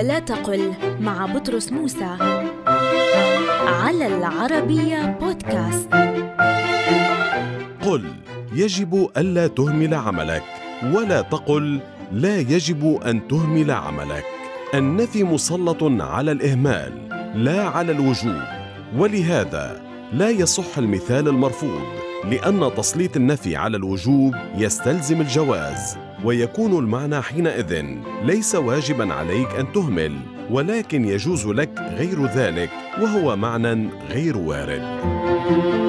ولا تقل مع بطرس موسى على العربية بودكاست. قل يجب ألا تهمل عملك ولا تقل لا يجب أن تهمل عملك. النفي مسلط على الإهمال لا على الوجوب. ولهذا لا يصح المثال المرفوض لأن تسليط النفي على الوجوب يستلزم الجواز. ويكون المعنى حينئذ ليس واجبا عليك أن تهمل ولكن يجوز لك غير ذلك وهو معنى غير وارد.